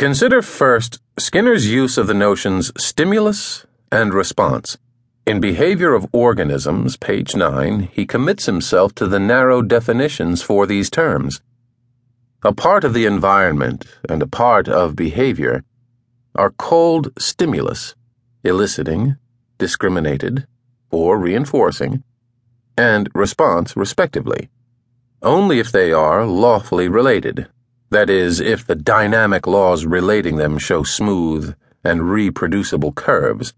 Consider first Skinner's use of the notions stimulus and response. In Behavior of Organisms, page 9, he commits himself to the narrow definitions for these terms. A part of the environment and a part of behavior are cold stimulus, eliciting, discriminated, or reinforcing, and response, respectively, only if they are lawfully related that is, if the dynamic laws relating them show smooth and reproducible curves.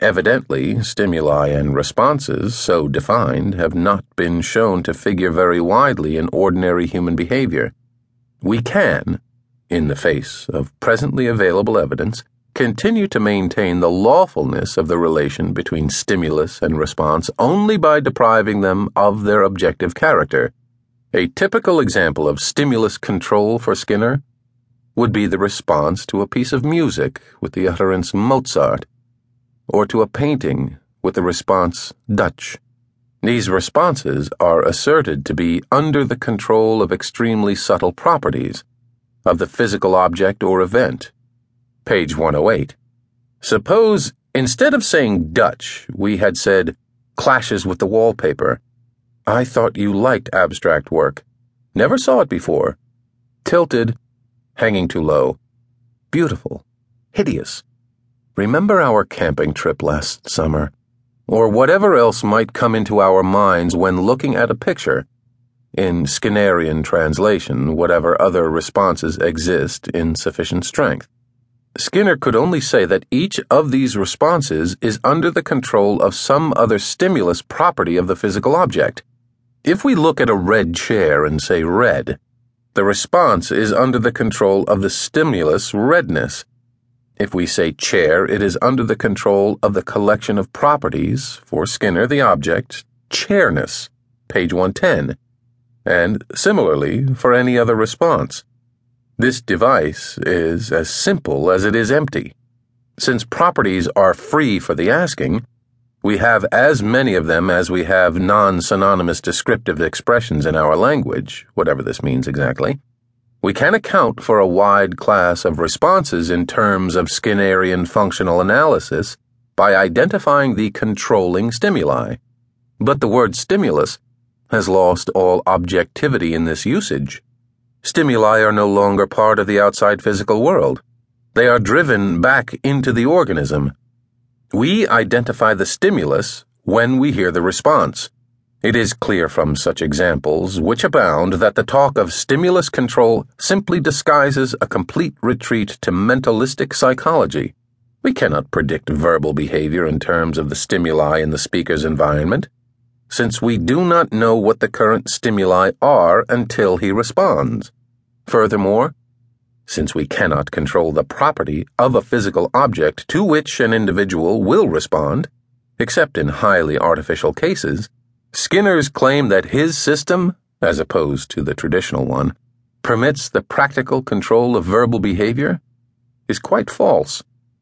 Evidently, stimuli and responses, so defined, have not been shown to figure very widely in ordinary human behavior. We can, in the face of presently available evidence, continue to maintain the lawfulness of the relation between stimulus and response only by depriving them of their objective character a typical example of stimulus control for Skinner would be the response to a piece of music with the utterance Mozart, or to a painting with the response Dutch. These responses are asserted to be under the control of extremely subtle properties of the physical object or event. Page 108. Suppose instead of saying Dutch, we had said clashes with the wallpaper I thought you liked abstract work. Never saw it before. Tilted, hanging too low. Beautiful, hideous. Remember our camping trip last summer, or whatever else might come into our minds when looking at a picture. In Skinnerian translation, whatever other responses exist in sufficient strength. Skinner could only say that each of these responses is under the control of some other stimulus property of the physical object. If we look at a red chair and say red, the response is under the control of the stimulus redness. If we say chair, it is under the control of the collection of properties, for Skinner, the object, chairness, page 110, and similarly for any other response. This device is as simple as it is empty. Since properties are free for the asking, we have as many of them as we have non synonymous descriptive expressions in our language, whatever this means exactly. We can account for a wide class of responses in terms of Skinnerian functional analysis by identifying the controlling stimuli. But the word stimulus has lost all objectivity in this usage. Stimuli are no longer part of the outside physical world. They are driven back into the organism we identify the stimulus when we hear the response. It is clear from such examples, which abound, that the talk of stimulus control simply disguises a complete retreat to mentalistic psychology. We cannot predict verbal behavior in terms of the stimuli in the speaker's environment, since we do not know what the current stimuli are until he responds. Furthermore, since we cannot control the property of a physical object to which an individual will respond, except in highly artificial cases, Skinner's claim that his system, as opposed to the traditional one, permits the practical control of verbal behavior is quite false.